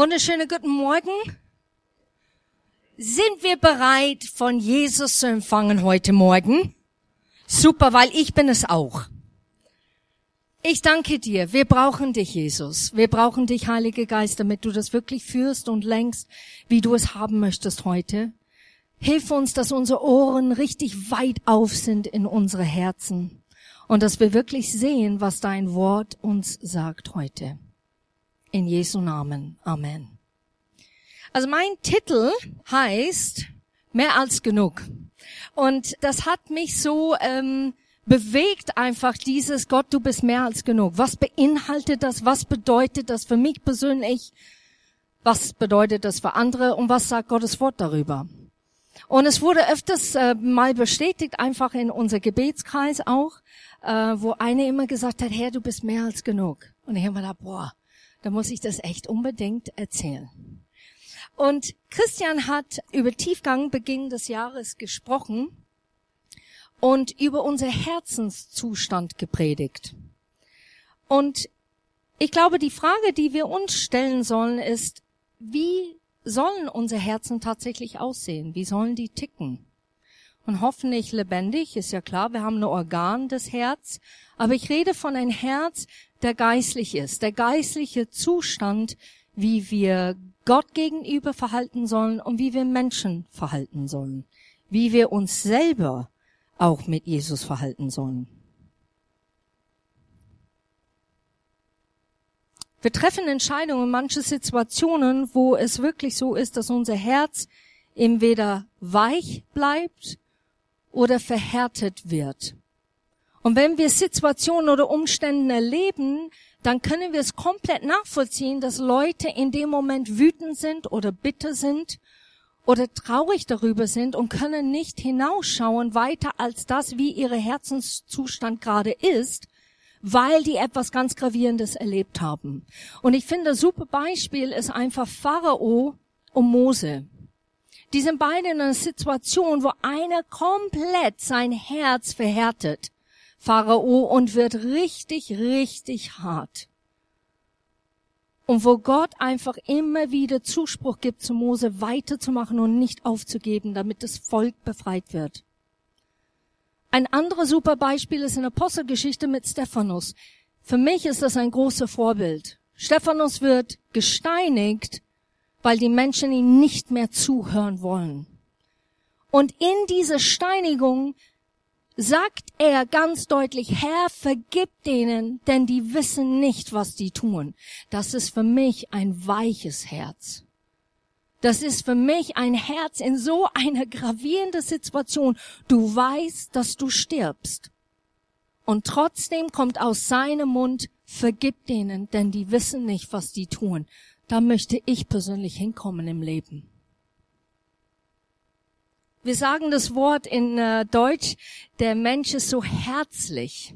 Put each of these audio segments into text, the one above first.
Wunderschönen guten Morgen. Sind wir bereit, von Jesus zu empfangen heute Morgen? Super, weil ich bin es auch. Ich danke dir. Wir brauchen dich, Jesus. Wir brauchen dich, Heilige Geist, damit du das wirklich führst und lenkst, wie du es haben möchtest heute. Hilf uns, dass unsere Ohren richtig weit auf sind in unsere Herzen und dass wir wirklich sehen, was dein Wort uns sagt heute. In Jesu Namen. Amen. Also mein Titel heißt Mehr als genug. Und das hat mich so ähm, bewegt einfach dieses Gott, du bist mehr als genug. Was beinhaltet das? Was bedeutet das für mich persönlich? Was bedeutet das für andere? Und was sagt Gottes Wort darüber? Und es wurde öfters äh, mal bestätigt, einfach in unser Gebetskreis auch, äh, wo eine immer gesagt hat, Herr, du bist mehr als genug. Und ich habe mir gedacht, boah, da muss ich das echt unbedingt erzählen. Und Christian hat über Tiefgang Beginn des Jahres gesprochen und über unser Herzenszustand gepredigt. Und ich glaube, die Frage, die wir uns stellen sollen, ist, wie sollen unsere Herzen tatsächlich aussehen? Wie sollen die ticken? Und hoffentlich lebendig, ist ja klar, wir haben ein Organ des Herz, aber ich rede von ein Herz, der geistlich ist, der geistliche Zustand, wie wir Gott gegenüber verhalten sollen und wie wir Menschen verhalten sollen, wie wir uns selber auch mit Jesus verhalten sollen. Wir treffen Entscheidungen in manche Situationen, wo es wirklich so ist, dass unser Herz entweder weich bleibt oder verhärtet wird. Und wenn wir Situationen oder Umstände erleben, dann können wir es komplett nachvollziehen, dass Leute in dem Moment wütend sind oder bitter sind oder traurig darüber sind und können nicht hinausschauen weiter als das, wie ihre Herzenszustand gerade ist, weil die etwas ganz Gravierendes erlebt haben. Und ich finde, ein super Beispiel ist einfach Pharao und Mose. Die sind beide in einer Situation, wo einer komplett sein Herz verhärtet. Pharao und wird richtig, richtig hart. Und wo Gott einfach immer wieder Zuspruch gibt zu Mose, weiterzumachen und nicht aufzugeben, damit das Volk befreit wird. Ein anderes super Beispiel ist in Apostelgeschichte mit Stephanus. Für mich ist das ein großes Vorbild. Stephanus wird gesteinigt, weil die Menschen ihm nicht mehr zuhören wollen. Und in dieser Steinigung sagt er ganz deutlich, Herr, vergib denen, denn die wissen nicht, was die tun. Das ist für mich ein weiches Herz. Das ist für mich ein Herz in so einer gravierenden Situation. Du weißt, dass du stirbst. Und trotzdem kommt aus seinem Mund, vergib denen, denn die wissen nicht, was die tun. Da möchte ich persönlich hinkommen im Leben. Wir sagen das Wort in äh, Deutsch, der Mensch ist so herzlich.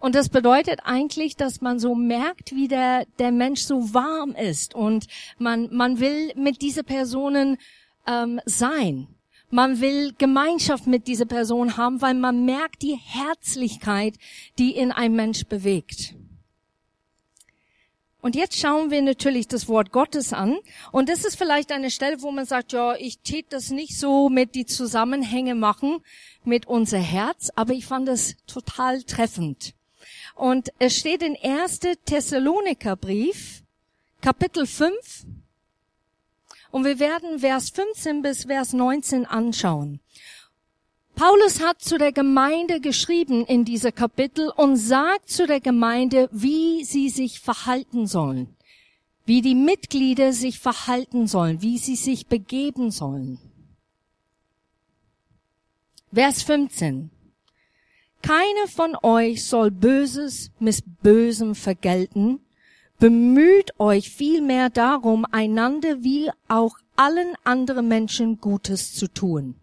Und das bedeutet eigentlich, dass man so merkt, wie der, der Mensch so warm ist und man, man will mit dieser Personen ähm, sein. Man will Gemeinschaft mit dieser Person haben, weil man merkt die Herzlichkeit, die in einem Mensch bewegt. Und jetzt schauen wir natürlich das Wort Gottes an. Und das ist vielleicht eine Stelle, wo man sagt, ja, ich tät das nicht so mit die Zusammenhänge machen mit unser Herz, aber ich fand es total treffend. Und es steht in 1. Thessaloniker Brief, Kapitel 5. Und wir werden Vers 15 bis Vers 19 anschauen. Paulus hat zu der Gemeinde geschrieben in dieser Kapitel und sagt zu der Gemeinde, wie sie sich verhalten sollen, wie die Mitglieder sich verhalten sollen, wie sie sich begeben sollen. Vers 15. Keine von euch soll Böses mit Bösem vergelten. Bemüht euch vielmehr darum, einander wie auch allen anderen Menschen Gutes zu tun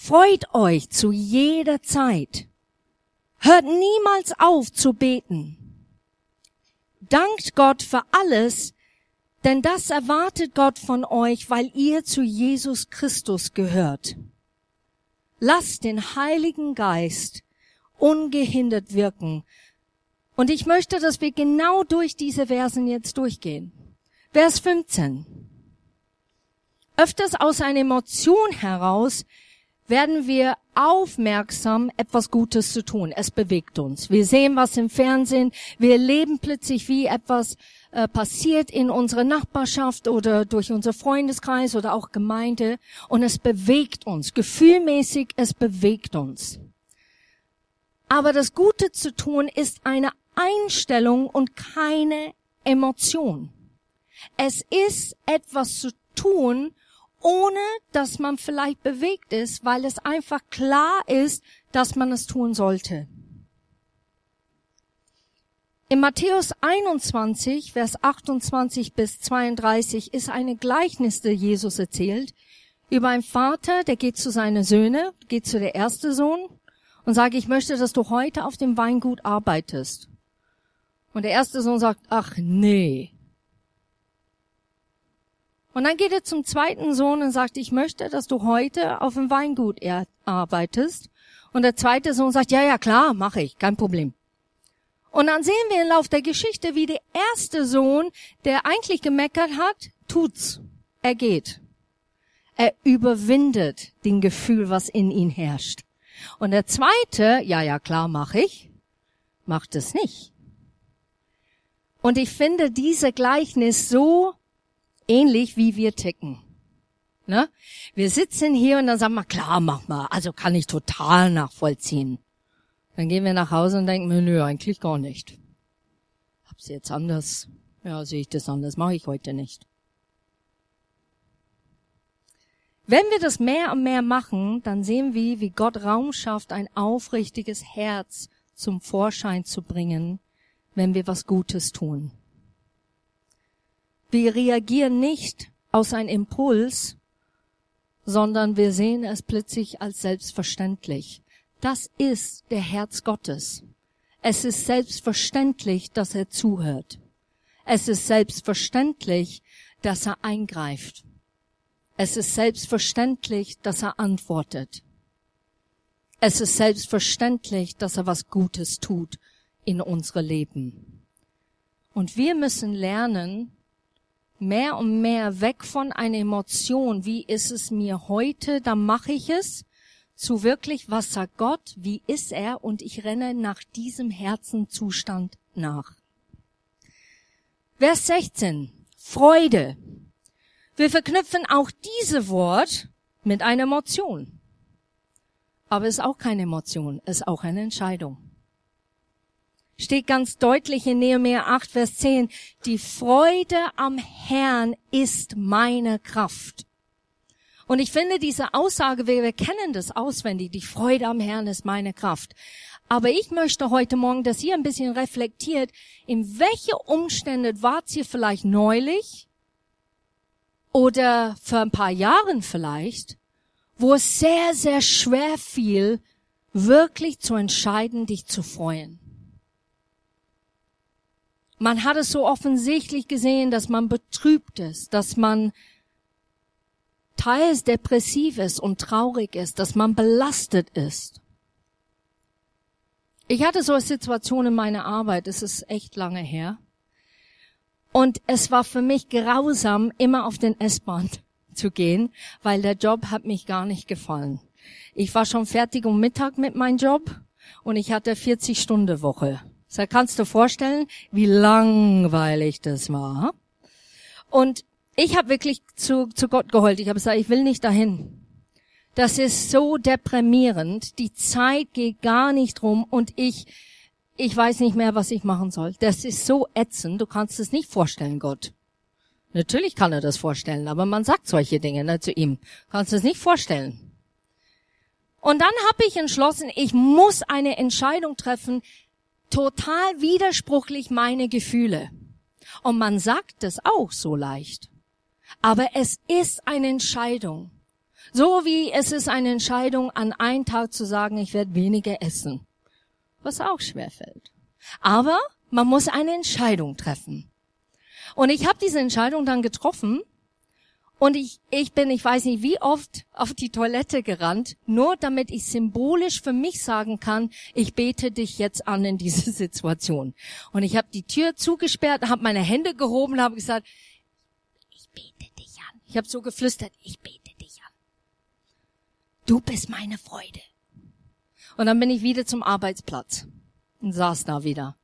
Freut euch zu jeder Zeit. Hört niemals auf zu beten. Dankt Gott für alles, denn das erwartet Gott von euch, weil ihr zu Jesus Christus gehört. Lasst den Heiligen Geist ungehindert wirken Und ich möchte, dass wir genau durch diese Versen jetzt durchgehen. Vers 15. Öfters aus einer Emotion heraus werden wir aufmerksam, etwas Gutes zu tun. Es bewegt uns. Wir sehen was im Fernsehen. Wir erleben plötzlich, wie etwas äh, passiert in unserer Nachbarschaft oder durch unser Freundeskreis oder auch Gemeinde. Und es bewegt uns. Gefühlmäßig, es bewegt uns. Aber das Gute zu tun ist eine Einstellung und keine Emotion. Es ist etwas zu tun, ohne dass man vielleicht bewegt ist, weil es einfach klar ist, dass man es tun sollte. In Matthäus 21, Vers 28 bis 32 ist eine Gleichnis, der Jesus erzählt, über einen Vater, der geht zu seinen Söhnen, geht zu der erste Sohn und sagt, ich möchte, dass du heute auf dem Weingut arbeitest. Und der erste Sohn sagt, ach nee, und dann geht er zum zweiten Sohn und sagt, ich möchte, dass du heute auf dem Weingut arbeitest. Und der zweite Sohn sagt, ja, ja, klar, mache ich, kein Problem. Und dann sehen wir im Lauf der Geschichte, wie der erste Sohn, der eigentlich gemeckert hat, tut's. Er geht. Er überwindet den Gefühl, was in ihn herrscht. Und der zweite, ja, ja, klar, mache ich, macht es nicht. Und ich finde diese Gleichnis so ähnlich wie wir ticken. Ne? Wir sitzen hier und dann sagen wir, klar, mach mal. Also kann ich total nachvollziehen. Dann gehen wir nach Hause und denken nö, eigentlich gar nicht. Hab's jetzt anders. Ja, sehe ich das anders. Mache ich heute nicht. Wenn wir das mehr und mehr machen, dann sehen wir, wie Gott Raum schafft, ein aufrichtiges Herz zum Vorschein zu bringen, wenn wir was Gutes tun. Wir reagieren nicht aus einem Impuls, sondern wir sehen es plötzlich als selbstverständlich. Das ist der Herz Gottes. Es ist selbstverständlich, dass er zuhört. Es ist selbstverständlich, dass er eingreift. Es ist selbstverständlich, dass er antwortet. Es ist selbstverständlich, dass er was Gutes tut in unsere Leben. Und wir müssen lernen, mehr und mehr weg von einer Emotion, wie ist es mir heute, dann mache ich es, zu wirklich, was sagt Gott, wie ist er und ich renne nach diesem Herzenzustand nach. Vers 16. Freude. Wir verknüpfen auch diese Wort mit einer Emotion. Aber es ist auch keine Emotion, es ist auch eine Entscheidung steht ganz deutlich in Nehemiah 8, Vers 10, die Freude am Herrn ist meine Kraft. Und ich finde diese Aussage, wir, wir kennen das auswendig, die Freude am Herrn ist meine Kraft. Aber ich möchte heute Morgen, dass ihr ein bisschen reflektiert, in welche Umstände wart ihr vielleicht neulich oder für ein paar Jahren vielleicht, wo es sehr, sehr schwer fiel, wirklich zu entscheiden, dich zu freuen. Man hat es so offensichtlich gesehen, dass man betrübt ist, dass man teils depressiv ist und traurig ist, dass man belastet ist. Ich hatte so eine Situation in meiner Arbeit, es ist echt lange her. Und es war für mich grausam, immer auf den S-Bahn zu gehen, weil der Job hat mich gar nicht gefallen. Ich war schon fertig um Mittag mit meinem Job und ich hatte 40 Stunden Woche. So kannst du vorstellen, wie langweilig das war. Und ich habe wirklich zu, zu Gott geheult. Ich habe gesagt, ich will nicht dahin. Das ist so deprimierend. Die Zeit geht gar nicht rum und ich, ich weiß nicht mehr, was ich machen soll. Das ist so ätzend. Du kannst es nicht vorstellen, Gott. Natürlich kann er das vorstellen, aber man sagt solche Dinge ne, zu ihm. Kannst es nicht vorstellen. Und dann habe ich entschlossen, ich muss eine Entscheidung treffen, total widerspruchlich meine Gefühle. Und man sagt es auch so leicht. Aber es ist eine Entscheidung. So wie es ist eine Entscheidung, an einem Tag zu sagen, ich werde weniger essen. Was auch schwer fällt. Aber man muss eine Entscheidung treffen. Und ich habe diese Entscheidung dann getroffen Und ich, ich bin, ich weiß nicht wie oft, auf die Toilette gerannt, nur damit ich symbolisch für mich sagen kann, ich bete dich jetzt an in diese Situation. Und ich habe die Tür zugesperrt, habe meine Hände gehoben und habe gesagt, ich bete dich an. Ich habe so geflüstert, ich bete dich an. Du bist meine Freude. Und dann bin ich wieder zum Arbeitsplatz und saß da wieder.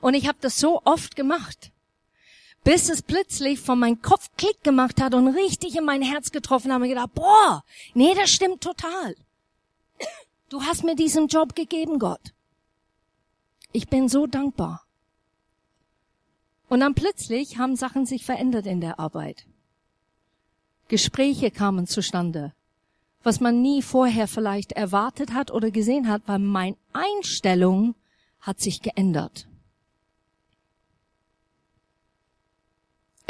Und ich habe das so oft gemacht bis es plötzlich von meinem Kopf Klick gemacht hat und richtig in mein Herz getroffen habe und gedacht, boah, nee, das stimmt total. Du hast mir diesen Job gegeben, Gott. Ich bin so dankbar. Und dann plötzlich haben Sachen sich verändert in der Arbeit. Gespräche kamen zustande, was man nie vorher vielleicht erwartet hat oder gesehen hat, weil meine Einstellung hat sich geändert.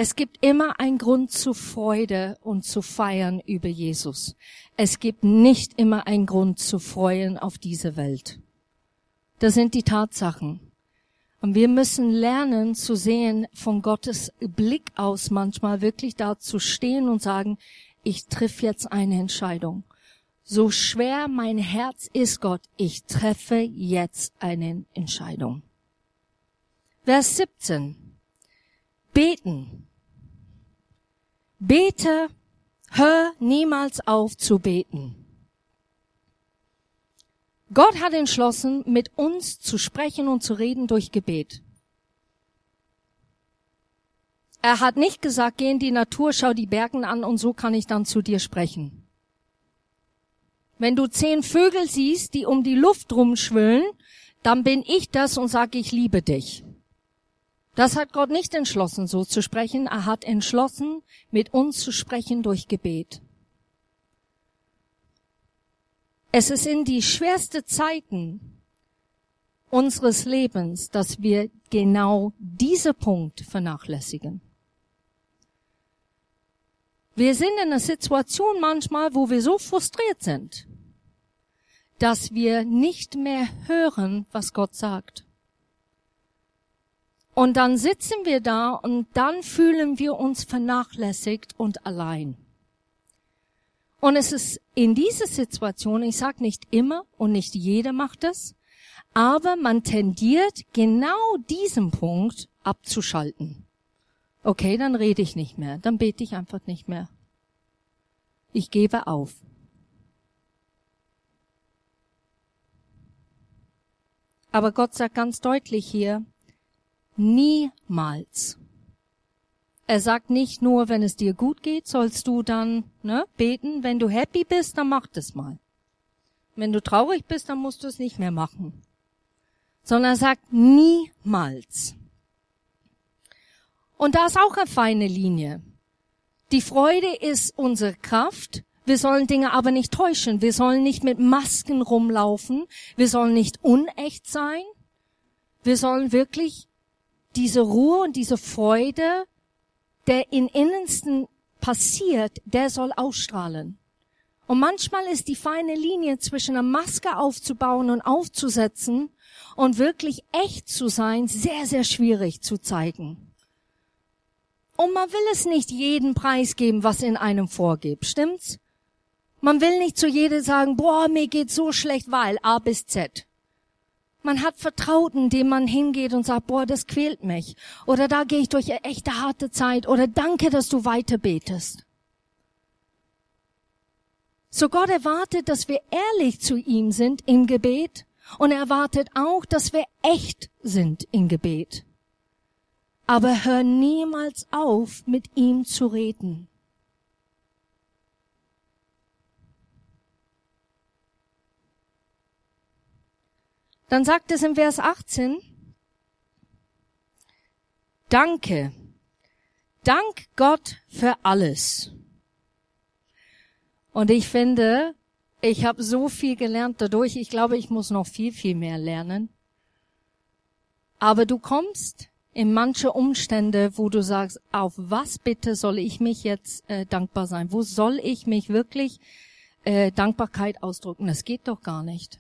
Es gibt immer einen Grund zu Freude und zu feiern über Jesus. Es gibt nicht immer einen Grund zu freuen auf diese Welt. Das sind die Tatsachen. Und wir müssen lernen zu sehen, von Gottes Blick aus manchmal wirklich da zu stehen und sagen, ich triff jetzt eine Entscheidung. So schwer mein Herz ist, Gott, ich treffe jetzt eine Entscheidung. Vers 17. Beten. Bete, hör niemals auf zu beten. Gott hat entschlossen, mit uns zu sprechen und zu reden durch Gebet. Er hat nicht gesagt, geh in die Natur, schau die Bergen an und so kann ich dann zu dir sprechen. Wenn du zehn Vögel siehst, die um die Luft rumschwillen, dann bin ich das und sage, ich liebe dich. Das hat Gott nicht entschlossen, so zu sprechen. Er hat entschlossen, mit uns zu sprechen durch Gebet. Es ist in die schwerste Zeiten unseres Lebens, dass wir genau diese Punkt vernachlässigen. Wir sind in einer Situation manchmal, wo wir so frustriert sind, dass wir nicht mehr hören, was Gott sagt. Und dann sitzen wir da und dann fühlen wir uns vernachlässigt und allein. Und es ist in dieser Situation, ich sage nicht immer und nicht jeder macht das, aber man tendiert genau diesen Punkt abzuschalten. Okay, dann rede ich nicht mehr, dann bete ich einfach nicht mehr. Ich gebe auf. Aber Gott sagt ganz deutlich hier, Niemals. Er sagt nicht nur, wenn es dir gut geht, sollst du dann ne, beten. Wenn du happy bist, dann mach das mal. Wenn du traurig bist, dann musst du es nicht mehr machen. Sondern er sagt niemals. Und da ist auch eine feine Linie. Die Freude ist unsere Kraft. Wir sollen Dinge aber nicht täuschen. Wir sollen nicht mit Masken rumlaufen. Wir sollen nicht unecht sein. Wir sollen wirklich diese Ruhe und diese Freude, der in Innensten passiert, der soll ausstrahlen. Und manchmal ist die feine Linie zwischen einer Maske aufzubauen und aufzusetzen und wirklich echt zu sein sehr, sehr schwierig zu zeigen. Und man will es nicht jeden Preis geben, was in einem vorgibt, stimmt's? Man will nicht zu jedem sagen, boah, mir geht so schlecht, weil A bis Z. Man hat Vertrauten, dem man hingeht und sagt, boah, das quält mich. Oder da gehe ich durch eine echte harte Zeit. Oder danke, dass du weiter betest. So Gott erwartet, dass wir ehrlich zu ihm sind im Gebet und er erwartet auch, dass wir echt sind im Gebet. Aber hör niemals auf, mit ihm zu reden. Dann sagt es im Vers 18, Danke. Dank Gott für alles. Und ich finde, ich habe so viel gelernt dadurch. Ich glaube, ich muss noch viel, viel mehr lernen. Aber du kommst in manche Umstände, wo du sagst, auf was bitte soll ich mich jetzt äh, dankbar sein? Wo soll ich mich wirklich äh, Dankbarkeit ausdrücken? Das geht doch gar nicht.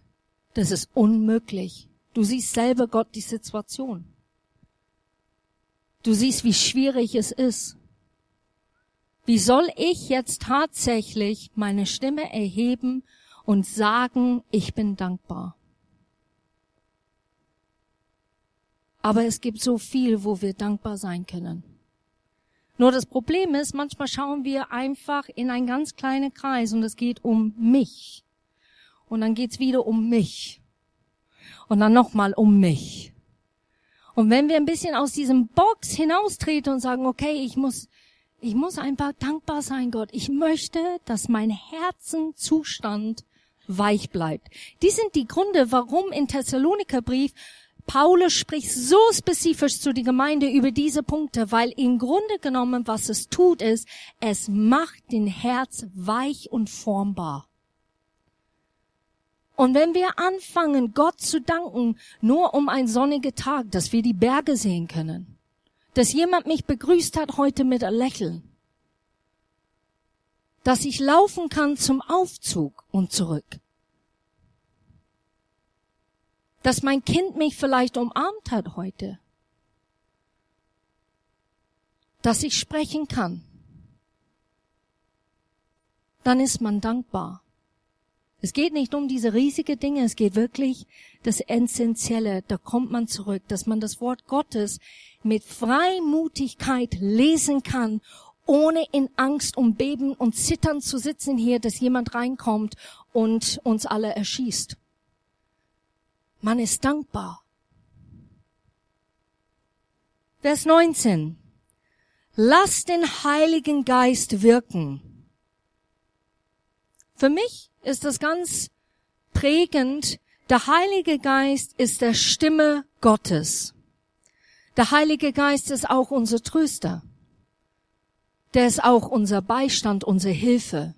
Das ist unmöglich. Du siehst selber Gott die Situation. Du siehst, wie schwierig es ist. Wie soll ich jetzt tatsächlich meine Stimme erheben und sagen, ich bin dankbar? Aber es gibt so viel, wo wir dankbar sein können. Nur das Problem ist, manchmal schauen wir einfach in einen ganz kleinen Kreis und es geht um mich. Und dann geht's wieder um mich. Und dann nochmal um mich. Und wenn wir ein bisschen aus diesem Box hinaustreten und sagen, okay, ich muss, ich muss einfach dankbar sein, Gott. Ich möchte, dass mein Herzenzustand weich bleibt. Die sind die Gründe, warum in Thessaloniker Brief Paulus spricht so spezifisch zu der Gemeinde über diese Punkte, weil im Grunde genommen, was es tut, ist, es macht den Herz weich und formbar. Und wenn wir anfangen, Gott zu danken, nur um einen sonnigen Tag, dass wir die Berge sehen können, dass jemand mich begrüßt hat heute mit einem Lächeln, dass ich laufen kann zum Aufzug und zurück, dass mein Kind mich vielleicht umarmt hat heute, dass ich sprechen kann, dann ist man dankbar. Es geht nicht um diese riesige Dinge, es geht wirklich das Essentielle, da kommt man zurück, dass man das Wort Gottes mit Freimutigkeit lesen kann, ohne in Angst und Beben und Zittern zu sitzen hier, dass jemand reinkommt und uns alle erschießt. Man ist dankbar. Vers 19. Lass den Heiligen Geist wirken. Für mich ist das ganz prägend. Der Heilige Geist ist der Stimme Gottes. Der Heilige Geist ist auch unser Tröster. Der ist auch unser Beistand, unsere Hilfe.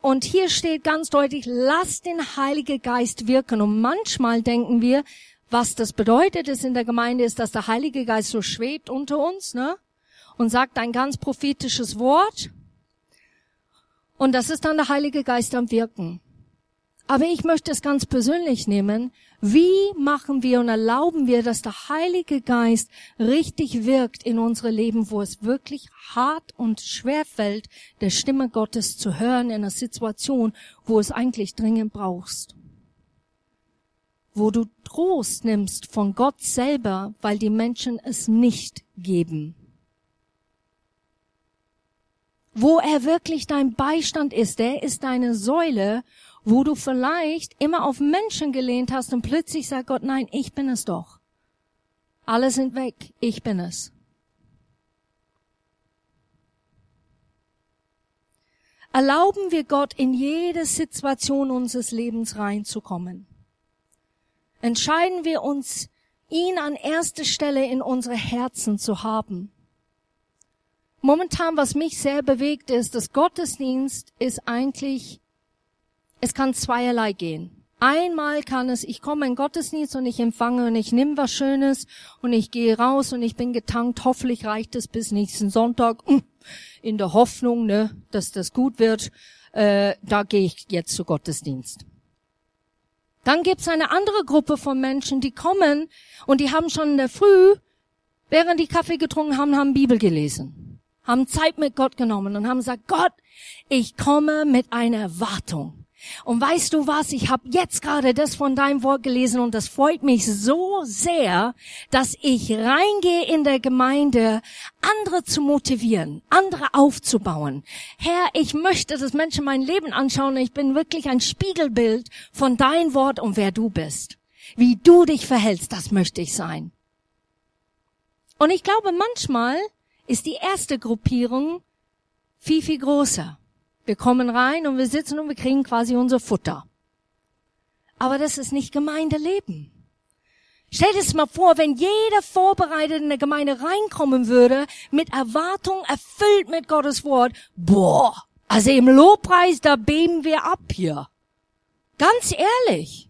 Und hier steht ganz deutlich, lass den Heiligen Geist wirken. Und manchmal denken wir, was das bedeutet ist in der Gemeinde, ist, dass der Heilige Geist so schwebt unter uns, ne? Und sagt ein ganz prophetisches Wort. Und das ist dann der Heilige Geist am Wirken. Aber ich möchte es ganz persönlich nehmen. Wie machen wir und erlauben wir, dass der Heilige Geist richtig wirkt in unsere Leben, wo es wirklich hart und schwer fällt, der Stimme Gottes zu hören in einer Situation, wo es eigentlich dringend brauchst? Wo du Trost nimmst von Gott selber, weil die Menschen es nicht geben wo er wirklich dein Beistand ist. Der ist deine Säule, wo du vielleicht immer auf Menschen gelehnt hast und plötzlich sagt Gott, nein, ich bin es doch. Alle sind weg, ich bin es. Erlauben wir Gott in jede Situation unseres Lebens reinzukommen. Entscheiden wir uns, ihn an erste Stelle in unsere Herzen zu haben. Momentan, was mich sehr bewegt, ist, dass Gottesdienst ist eigentlich es kann zweierlei gehen. Einmal kann es, ich komme in Gottesdienst und ich empfange und ich nehme was Schönes und ich gehe raus und ich bin getankt. Hoffentlich reicht es bis nächsten Sonntag hm, in der Hoffnung, ne, dass das gut wird. Äh, da gehe ich jetzt zu Gottesdienst. Dann gibt's eine andere Gruppe von Menschen, die kommen und die haben schon in der Früh, während die Kaffee getrunken haben, haben Bibel gelesen, haben Zeit mit Gott genommen und haben gesagt, Gott, ich komme mit einer Erwartung. Und weißt du was, ich habe jetzt gerade das von deinem Wort gelesen und das freut mich so sehr, dass ich reingehe in der Gemeinde, andere zu motivieren, andere aufzubauen. Herr, ich möchte, dass Menschen mein Leben anschauen. Ich bin wirklich ein Spiegelbild von dein Wort und wer du bist. Wie du dich verhältst, das möchte ich sein. Und ich glaube, manchmal ist die erste Gruppierung viel, viel größer. Wir kommen rein und wir sitzen und wir kriegen quasi unser Futter. Aber das ist nicht Gemeindeleben. Stell dir das mal vor, wenn jeder vorbereitet in der Gemeinde reinkommen würde, mit Erwartung erfüllt mit Gottes Wort. Boah, also im Lobpreis, da beben wir ab hier. Ganz ehrlich.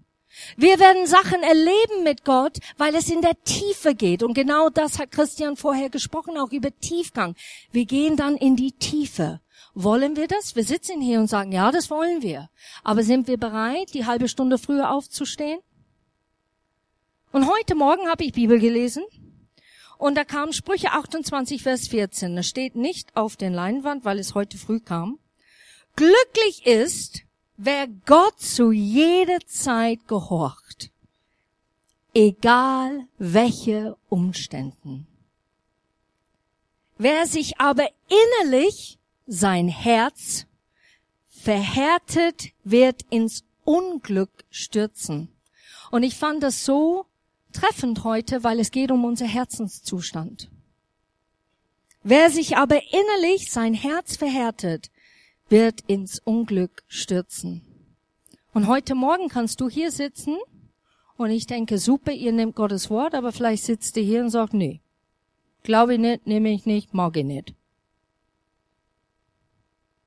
Wir werden Sachen erleben mit Gott, weil es in der Tiefe geht. Und genau das hat Christian vorher gesprochen, auch über Tiefgang. Wir gehen dann in die Tiefe. Wollen wir das? Wir sitzen hier und sagen, ja, das wollen wir. Aber sind wir bereit, die halbe Stunde früher aufzustehen? Und heute Morgen habe ich Bibel gelesen Und da kam Sprüche 28, Vers 14. Das steht nicht auf den Leinwand, weil es heute früh kam. Glücklich ist, wer Gott zu jeder Zeit gehorcht, egal welche Umständen. Wer sich aber innerlich sein Herz verhärtet, wird ins Unglück stürzen. Und ich fand das so treffend heute, weil es geht um unser Herzenszustand. Wer sich aber innerlich sein Herz verhärtet, wird ins Unglück stürzen. Und heute Morgen kannst du hier sitzen und ich denke, super, ihr nehmt Gottes Wort, aber vielleicht sitzt ihr hier und sagt, nee, glaube ich nicht, nehme ich nicht, mag ich nicht.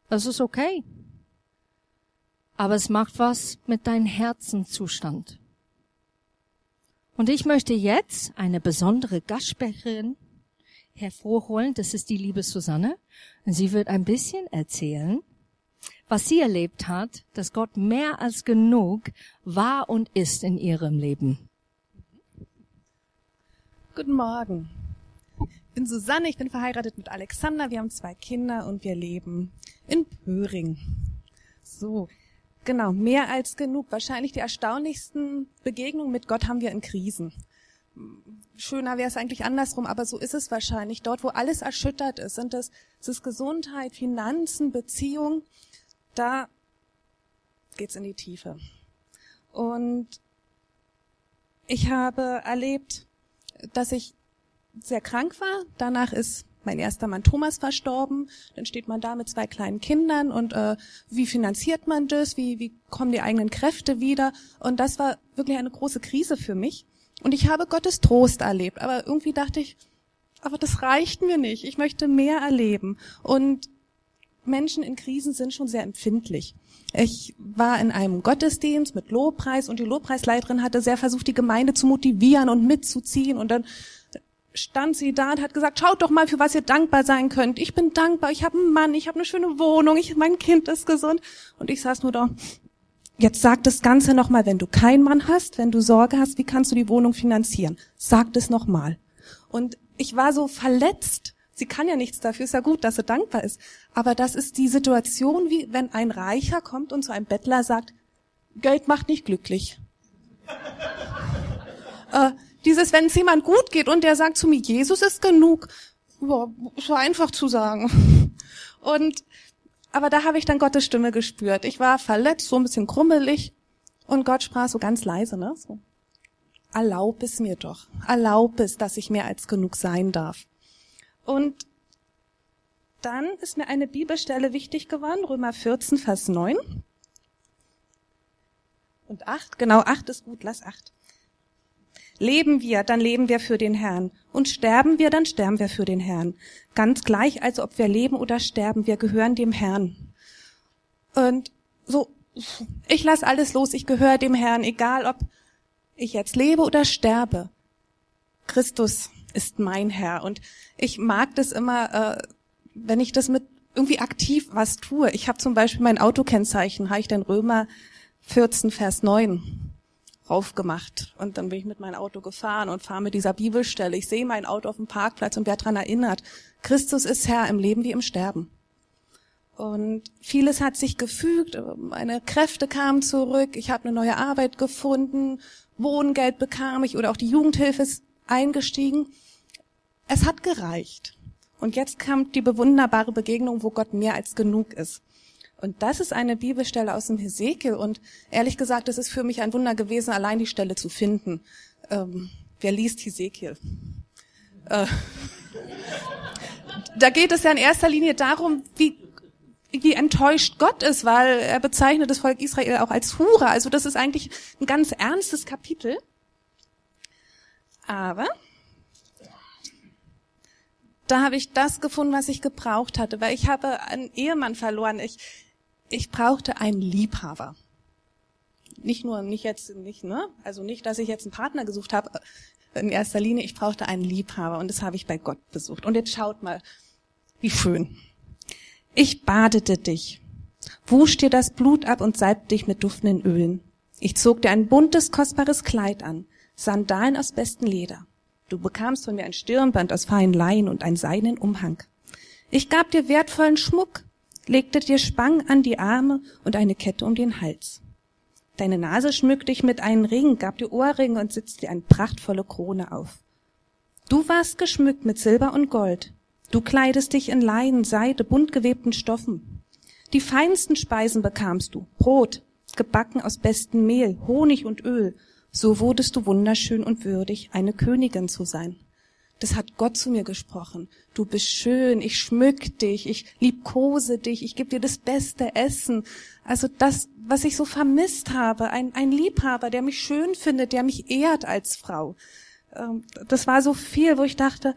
Das ist okay. Aber es macht was mit deinem Herzenzustand. Und ich möchte jetzt eine besondere Gastsprecherin hervorholen. Das ist die liebe Susanne. Und sie wird ein bisschen erzählen, was sie erlebt hat, dass Gott mehr als genug war und ist in ihrem Leben. Guten Morgen. Ich bin Susanne, ich bin verheiratet mit Alexander, wir haben zwei Kinder und wir leben in Pöring. So, genau, mehr als genug. Wahrscheinlich die erstaunlichsten Begegnungen mit Gott haben wir in Krisen. Schöner wäre es eigentlich andersrum, aber so ist es wahrscheinlich. Dort, wo alles erschüttert ist, sind es, es ist Gesundheit, Finanzen, Beziehung, da geht's in die Tiefe. Und ich habe erlebt, dass ich sehr krank war. Danach ist mein erster Mann Thomas verstorben. Dann steht man da mit zwei kleinen Kindern und äh, wie finanziert man das? Wie, wie kommen die eigenen Kräfte wieder? Und das war wirklich eine große Krise für mich. Und ich habe Gottes Trost erlebt. Aber irgendwie dachte ich, aber das reicht mir nicht. Ich möchte mehr erleben. Und Menschen in Krisen sind schon sehr empfindlich. Ich war in einem Gottesdienst mit Lobpreis und die Lobpreisleiterin hatte sehr versucht, die Gemeinde zu motivieren und mitzuziehen und dann stand sie da und hat gesagt, schaut doch mal, für was ihr dankbar sein könnt. Ich bin dankbar, ich habe einen Mann, ich habe eine schöne Wohnung, ich, mein Kind ist gesund. Und ich saß nur da, jetzt sag das Ganze nochmal, wenn du keinen Mann hast, wenn du Sorge hast, wie kannst du die Wohnung finanzieren? Sag das nochmal. Und ich war so verletzt. Sie kann ja nichts dafür, ist ja gut, dass sie dankbar ist. Aber das ist die Situation, wie wenn ein Reicher kommt und zu einem Bettler sagt, Geld macht nicht glücklich. äh, dieses, wenn es jemand gut geht und der sagt zu mir, Jesus ist genug, boah, so einfach zu sagen. Und aber da habe ich dann Gottes Stimme gespürt. Ich war verletzt, so ein bisschen krummelig und Gott sprach so ganz leise, ne? So. Erlaub es mir doch. Erlaub es, dass ich mehr als genug sein darf. Und dann ist mir eine Bibelstelle wichtig geworden, Römer 14, Vers 9. Und 8, genau, 8 ist gut, lass 8. Leben wir, dann leben wir für den Herrn. Und sterben wir, dann sterben wir für den Herrn. Ganz gleich, also ob wir leben oder sterben, wir gehören dem Herrn. Und so, ich lasse alles los, ich gehöre dem Herrn, egal ob ich jetzt lebe oder sterbe. Christus ist mein Herr. Und ich mag das immer, äh, wenn ich das mit irgendwie aktiv was tue. Ich habe zum Beispiel mein Autokennzeichen, habe ich den Römer 14, Vers 9 aufgemacht. Und dann bin ich mit meinem Auto gefahren und fahre mit dieser Bibelstelle. Ich sehe mein Auto auf dem Parkplatz und werde daran erinnert, Christus ist Herr im Leben wie im Sterben. Und vieles hat sich gefügt, meine Kräfte kamen zurück, ich habe eine neue Arbeit gefunden, Wohngeld bekam ich oder auch die Jugendhilfe ist eingestiegen. Es hat gereicht. Und jetzt kam die bewunderbare Begegnung, wo Gott mehr als genug ist. Und das ist eine Bibelstelle aus dem Hesekiel. Und ehrlich gesagt, es ist für mich ein Wunder gewesen, allein die Stelle zu finden. Ähm, wer liest Hesekiel? Äh, da geht es ja in erster Linie darum, wie, wie enttäuscht Gott ist, weil er bezeichnet das Volk Israel auch als Hure. Also das ist eigentlich ein ganz ernstes Kapitel. Aber da habe ich das gefunden, was ich gebraucht hatte, weil ich habe einen Ehemann verloren. Ich, ich brauchte einen Liebhaber. Nicht nur, nicht jetzt, nicht, ne? Also nicht, dass ich jetzt einen Partner gesucht habe, in erster Linie, ich brauchte einen Liebhaber und das habe ich bei Gott besucht. Und jetzt schaut mal, wie schön. Ich badete dich, wusch dir das Blut ab und salbte dich mit duftenden Ölen. Ich zog dir ein buntes, kostbares Kleid an, Sandalen aus bestem Leder. Du bekamst von mir ein Stirnband aus feinen Leinen und einen seidenen Umhang. Ich gab dir wertvollen Schmuck, legte dir Spang an die Arme und eine Kette um den Hals. Deine Nase schmückte ich mit einem Ring, gab dir Ohrringe und setzte dir eine prachtvolle Krone auf. Du warst geschmückt mit Silber und Gold. Du kleidest dich in Leinen, Seide, bunt gewebten Stoffen. Die feinsten Speisen bekamst du. Brot, gebacken aus bestem Mehl, Honig und Öl. So wurdest du wunderschön und würdig, eine Königin zu sein. Das hat Gott zu mir gesprochen. Du bist schön, ich schmück dich, ich liebkose dich, ich gebe dir das beste Essen. Also das, was ich so vermisst habe, ein, ein Liebhaber, der mich schön findet, der mich ehrt als Frau. Ähm, das war so viel, wo ich dachte,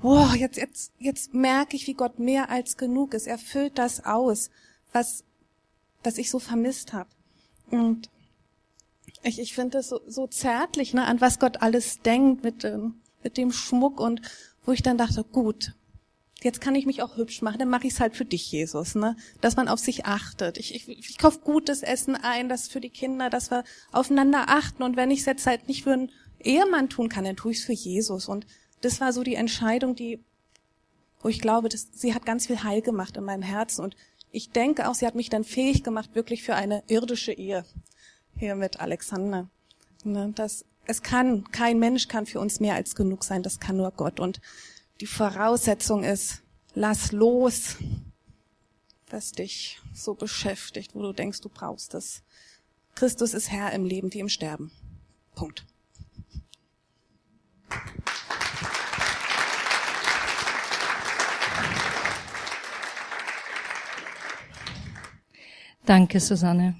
wow, jetzt, jetzt, jetzt merke ich, wie Gott mehr als genug ist. Er füllt das aus, was, was ich so vermisst habe. Und ich, ich finde es so, so zärtlich, ne, an was Gott alles denkt mit, ähm, mit dem Schmuck und wo ich dann dachte, gut, jetzt kann ich mich auch hübsch machen, dann mache ich es halt für dich, Jesus, ne? Dass man auf sich achtet. Ich, ich, ich kaufe gutes Essen ein, das für die Kinder, dass wir aufeinander achten. Und wenn ich es jetzt halt nicht für einen Ehemann tun kann, dann tue ich es für Jesus. Und das war so die Entscheidung, die, wo ich glaube, dass sie hat ganz viel Heil gemacht in meinem Herzen. Und ich denke auch, sie hat mich dann fähig gemacht, wirklich für eine irdische Ehe hier mit Alexander. Ne, das, es kann, kein Mensch kann für uns mehr als genug sein, das kann nur Gott. Und die Voraussetzung ist, lass los, was dich so beschäftigt, wo du denkst, du brauchst es. Christus ist Herr im Leben wie im Sterben. Punkt. Danke, Susanne.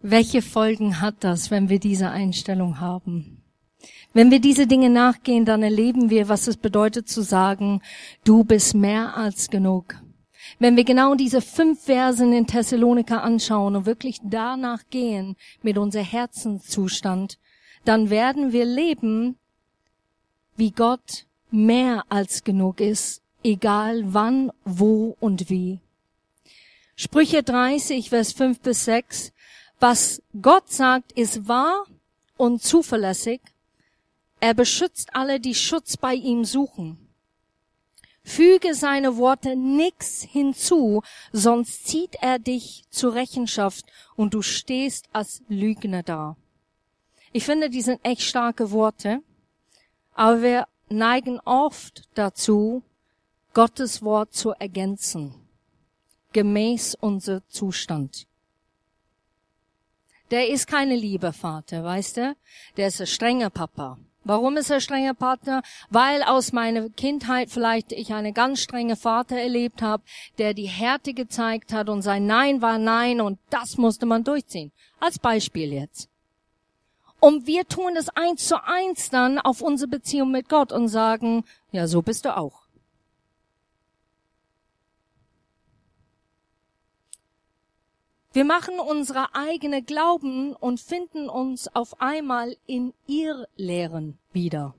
Welche Folgen hat das, wenn wir diese Einstellung haben? Wenn wir diese Dinge nachgehen, dann erleben wir, was es bedeutet zu sagen, du bist mehr als genug. Wenn wir genau diese fünf Versen in Thessalonika anschauen und wirklich danach gehen mit unser Herzenszustand, dann werden wir leben, wie Gott mehr als genug ist, egal wann, wo und wie. Sprüche 30, Vers 5 bis 6. Was Gott sagt, ist wahr und zuverlässig. Er beschützt alle, die Schutz bei ihm suchen. Füge seine Worte nix hinzu, sonst zieht er dich zur Rechenschaft und du stehst als Lügner da. Ich finde, die sind echt starke Worte, aber wir neigen oft dazu, Gottes Wort zu ergänzen gemäß unser Zustand. Der ist keine liebe Vater, weißt du? Der ist ein strenger Papa. Warum ist er strenger Partner? Weil aus meiner Kindheit vielleicht ich eine ganz strenge Vater erlebt habe, der die Härte gezeigt hat und sein Nein war Nein und das musste man durchziehen. Als Beispiel jetzt. Und wir tun es eins zu eins dann auf unsere Beziehung mit Gott und sagen, ja, so bist du auch. Wir machen unsere eigene Glauben und finden uns auf einmal in ihr Lehren wieder.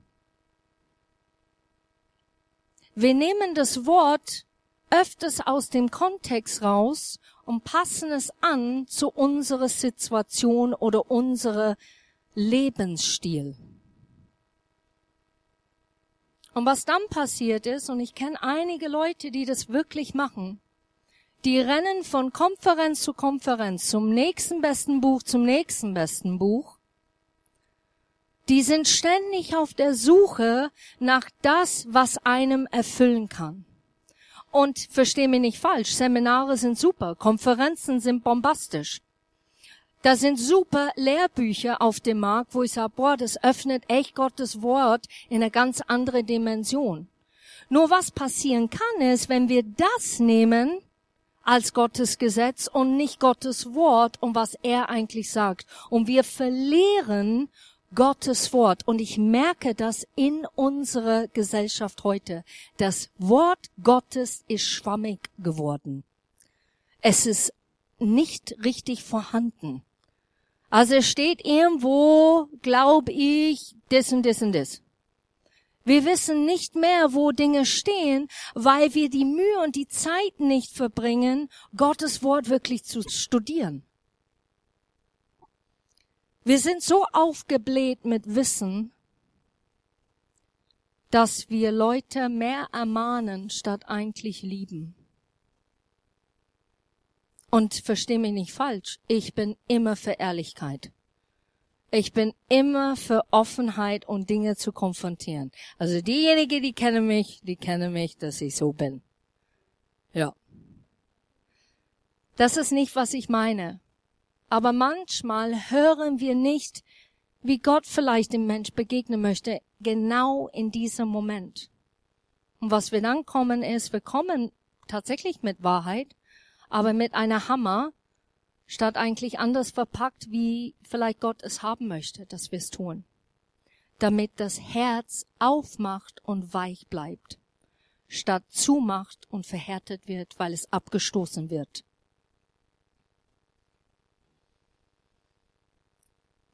Wir nehmen das Wort öfters aus dem Kontext raus und passen es an zu unserer Situation oder unserer Lebensstil. Und was dann passiert ist, und ich kenne einige Leute, die das wirklich machen, die rennen von Konferenz zu Konferenz, zum nächsten besten Buch, zum nächsten besten Buch. Die sind ständig auf der Suche nach das, was einem erfüllen kann. Und versteh mich nicht falsch, Seminare sind super, Konferenzen sind bombastisch. Da sind super Lehrbücher auf dem Markt, wo ich sage, boah, das öffnet echt Gottes Wort in eine ganz andere Dimension. Nur was passieren kann, ist, wenn wir das nehmen als Gottes Gesetz und nicht Gottes Wort und was er eigentlich sagt. Und wir verlieren Gottes Wort. Und ich merke das in unserer Gesellschaft heute. Das Wort Gottes ist schwammig geworden. Es ist nicht richtig vorhanden. Also es steht irgendwo, glaube ich, das und das und das. Wir wissen nicht mehr, wo Dinge stehen, weil wir die Mühe und die Zeit nicht verbringen, Gottes Wort wirklich zu studieren. Wir sind so aufgebläht mit Wissen, dass wir Leute mehr ermahnen, statt eigentlich lieben. Und versteh mich nicht falsch, ich bin immer für Ehrlichkeit. Ich bin immer für Offenheit und Dinge zu konfrontieren. Also diejenigen, die kennen mich, die kennen mich, dass ich so bin. Ja. Das ist nicht, was ich meine. Aber manchmal hören wir nicht, wie Gott vielleicht dem Mensch begegnen möchte, genau in diesem Moment. Und was wir dann kommen ist, wir kommen tatsächlich mit Wahrheit, aber mit einer Hammer, statt eigentlich anders verpackt, wie vielleicht Gott es haben möchte, dass wir es tun. Damit das Herz aufmacht und weich bleibt, statt zumacht und verhärtet wird, weil es abgestoßen wird.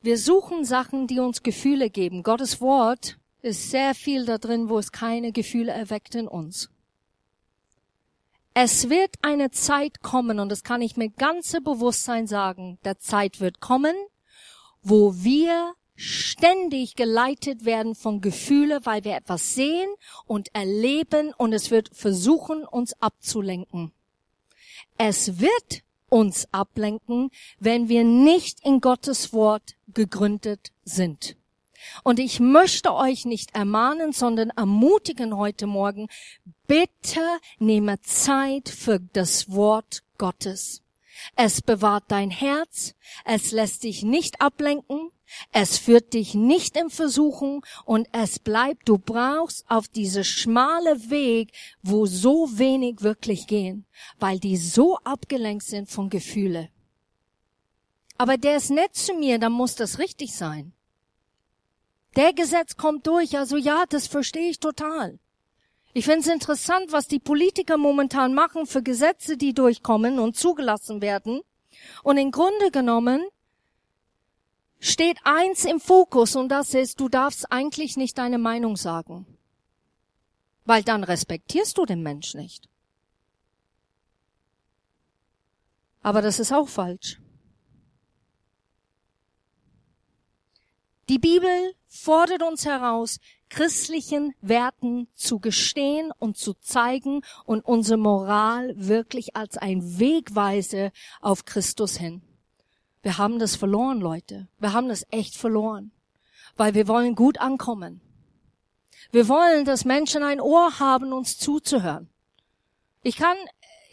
Wir suchen Sachen, die uns Gefühle geben. Gottes Wort ist sehr viel da drin, wo es keine Gefühle erweckt in uns. Es wird eine Zeit kommen, und das kann ich mit ganzem Bewusstsein sagen, der Zeit wird kommen, wo wir ständig geleitet werden von Gefühle, weil wir etwas sehen und erleben und es wird versuchen, uns abzulenken. Es wird uns ablenken, wenn wir nicht in Gottes Wort gegründet sind. Und ich möchte euch nicht ermahnen, sondern ermutigen heute Morgen, bitte nehme Zeit für das Wort Gottes. Es bewahrt dein Herz, es lässt dich nicht ablenken, es führt dich nicht in Versuchung und es bleibt, du brauchst auf diese schmale Weg, wo so wenig wirklich gehen, weil die so abgelenkt sind von Gefühle. Aber der ist nett zu mir, dann muss das richtig sein. Der Gesetz kommt durch, also ja, das verstehe ich total. Ich finde es interessant, was die Politiker momentan machen für Gesetze, die durchkommen und zugelassen werden. Und im Grunde genommen steht eins im Fokus und das ist, du darfst eigentlich nicht deine Meinung sagen. Weil dann respektierst du den Mensch nicht. Aber das ist auch falsch. Die Bibel fordert uns heraus, christlichen Werten zu gestehen und zu zeigen und unsere Moral wirklich als ein Wegweise auf Christus hin. Wir haben das verloren, Leute. Wir haben das echt verloren, weil wir wollen gut ankommen. Wir wollen, dass Menschen ein Ohr haben, uns zuzuhören. Ich kann,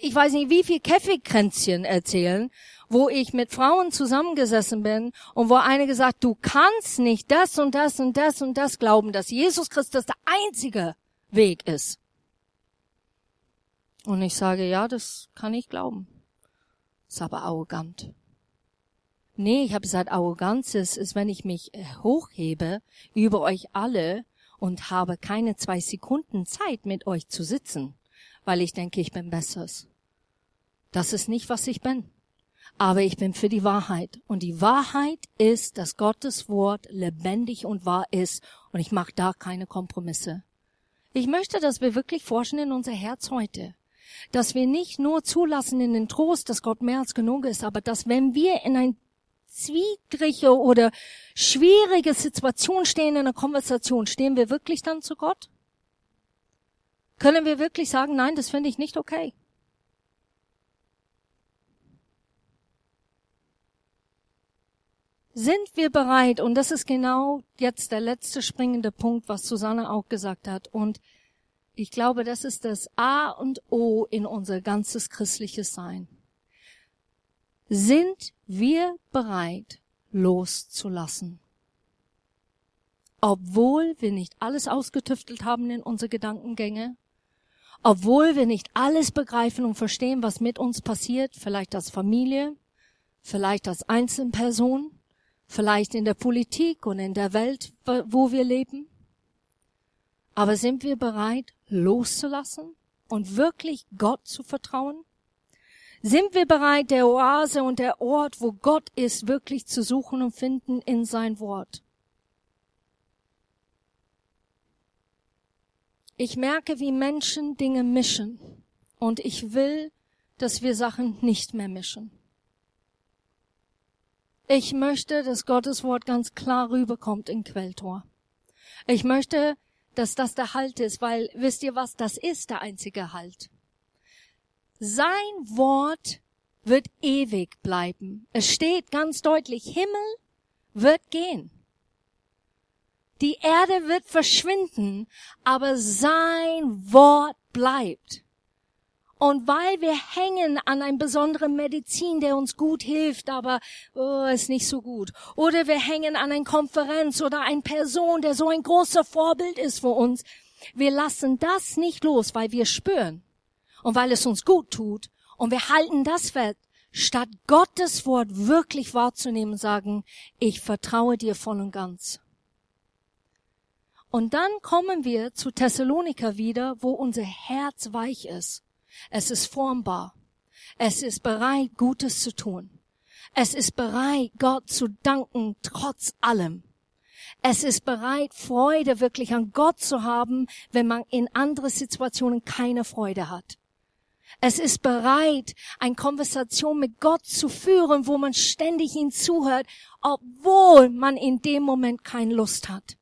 ich weiß nicht, wie viel Käfigkränzchen erzählen, wo ich mit Frauen zusammengesessen bin und wo eine gesagt, du kannst nicht das und das und das und das glauben, dass Jesus Christus der einzige Weg ist. Und ich sage, ja, das kann ich glauben. Ist aber arrogant. Nee, ich habe gesagt, Arroganz ist, ist, wenn ich mich äh, hochhebe über euch alle und habe keine zwei Sekunden Zeit, mit euch zu sitzen, weil ich denke, ich bin besseres. Das ist nicht, was ich bin aber ich bin für die Wahrheit. Und die Wahrheit ist, dass Gottes Wort lebendig und wahr ist und ich mache da keine Kompromisse. Ich möchte, dass wir wirklich forschen in unser Herz heute. Dass wir nicht nur zulassen in den Trost, dass Gott mehr als genug ist, aber dass wenn wir in ein zwiegrige oder schwierige Situation stehen in einer Konversation, stehen wir wirklich dann zu Gott? Können wir wirklich sagen, nein, das finde ich nicht okay? Sind wir bereit? Und das ist genau jetzt der letzte springende Punkt, was Susanne auch gesagt hat. Und ich glaube, das ist das A und O in unser ganzes christliches Sein. Sind wir bereit, loszulassen? Obwohl wir nicht alles ausgetüftelt haben in unsere Gedankengänge, obwohl wir nicht alles begreifen und verstehen, was mit uns passiert, vielleicht als Familie, vielleicht als Einzelperson, vielleicht in der Politik und in der Welt, wo wir leben. Aber sind wir bereit, loszulassen und wirklich Gott zu vertrauen? Sind wir bereit, der Oase und der Ort, wo Gott ist, wirklich zu suchen und finden in sein Wort? Ich merke, wie Menschen Dinge mischen und ich will, dass wir Sachen nicht mehr mischen. Ich möchte, dass Gottes Wort ganz klar rüberkommt in Quelltor. Ich möchte, dass das der Halt ist, weil wisst ihr was, das ist der einzige Halt. Sein Wort wird ewig bleiben. Es steht ganz deutlich, Himmel wird gehen. Die Erde wird verschwinden, aber sein Wort bleibt. Und weil wir hängen an einem besonderen Medizin, der uns gut hilft, aber oh, ist nicht so gut. Oder wir hängen an einer Konferenz oder einer Person, der so ein großer Vorbild ist für uns. Wir lassen das nicht los, weil wir spüren und weil es uns gut tut. Und wir halten das fest, statt Gottes Wort wirklich wahrzunehmen, sagen, ich vertraue dir voll und ganz. Und dann kommen wir zu Thessaloniker wieder, wo unser Herz weich ist. Es ist formbar. Es ist bereit, Gutes zu tun. Es ist bereit, Gott zu danken, trotz allem. Es ist bereit, Freude wirklich an Gott zu haben, wenn man in andere Situationen keine Freude hat. Es ist bereit, eine Konversation mit Gott zu führen, wo man ständig ihn zuhört, obwohl man in dem Moment keine Lust hat.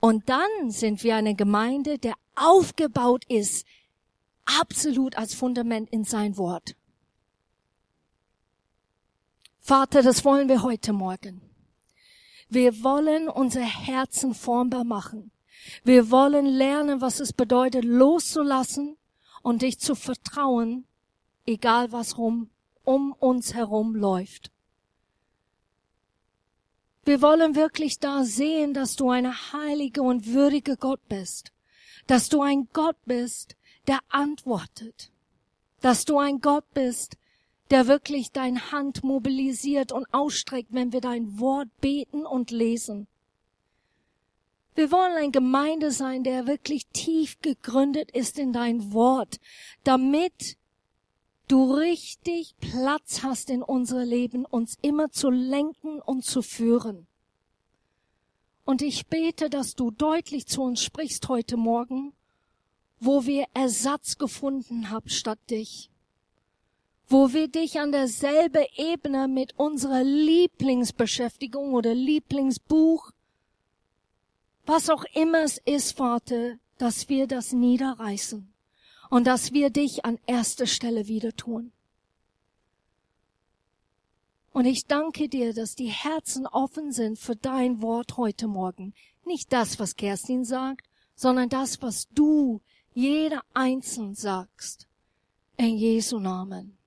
Und dann sind wir eine Gemeinde, der aufgebaut ist, absolut als Fundament in sein Wort. Vater, das wollen wir heute Morgen. Wir wollen unser Herzen formbar machen. Wir wollen lernen, was es bedeutet, loszulassen und dich zu vertrauen, egal was rum um uns herum läuft. Wir wollen wirklich da sehen, dass du eine heilige und würdige Gott bist, dass du ein Gott bist, der antwortet, dass du ein Gott bist, der wirklich dein Hand mobilisiert und ausstreckt, wenn wir dein Wort beten und lesen. Wir wollen eine Gemeinde sein, der wirklich tief gegründet ist in dein Wort, damit du richtig Platz hast in unser Leben, uns immer zu lenken und zu führen. Und ich bete, dass du deutlich zu uns sprichst heute Morgen, wo wir Ersatz gefunden haben statt dich. Wo wir dich an derselbe Ebene mit unserer Lieblingsbeschäftigung oder Lieblingsbuch was auch immer es ist, Vater, dass wir das niederreißen und dass wir dich an erster Stelle wieder tun. Und ich danke dir, dass die Herzen offen sind für dein Wort heute Morgen. Nicht das, was Kerstin sagt, sondern das, was du jeder einzeln sagst. In Jesu Namen.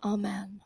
Amen.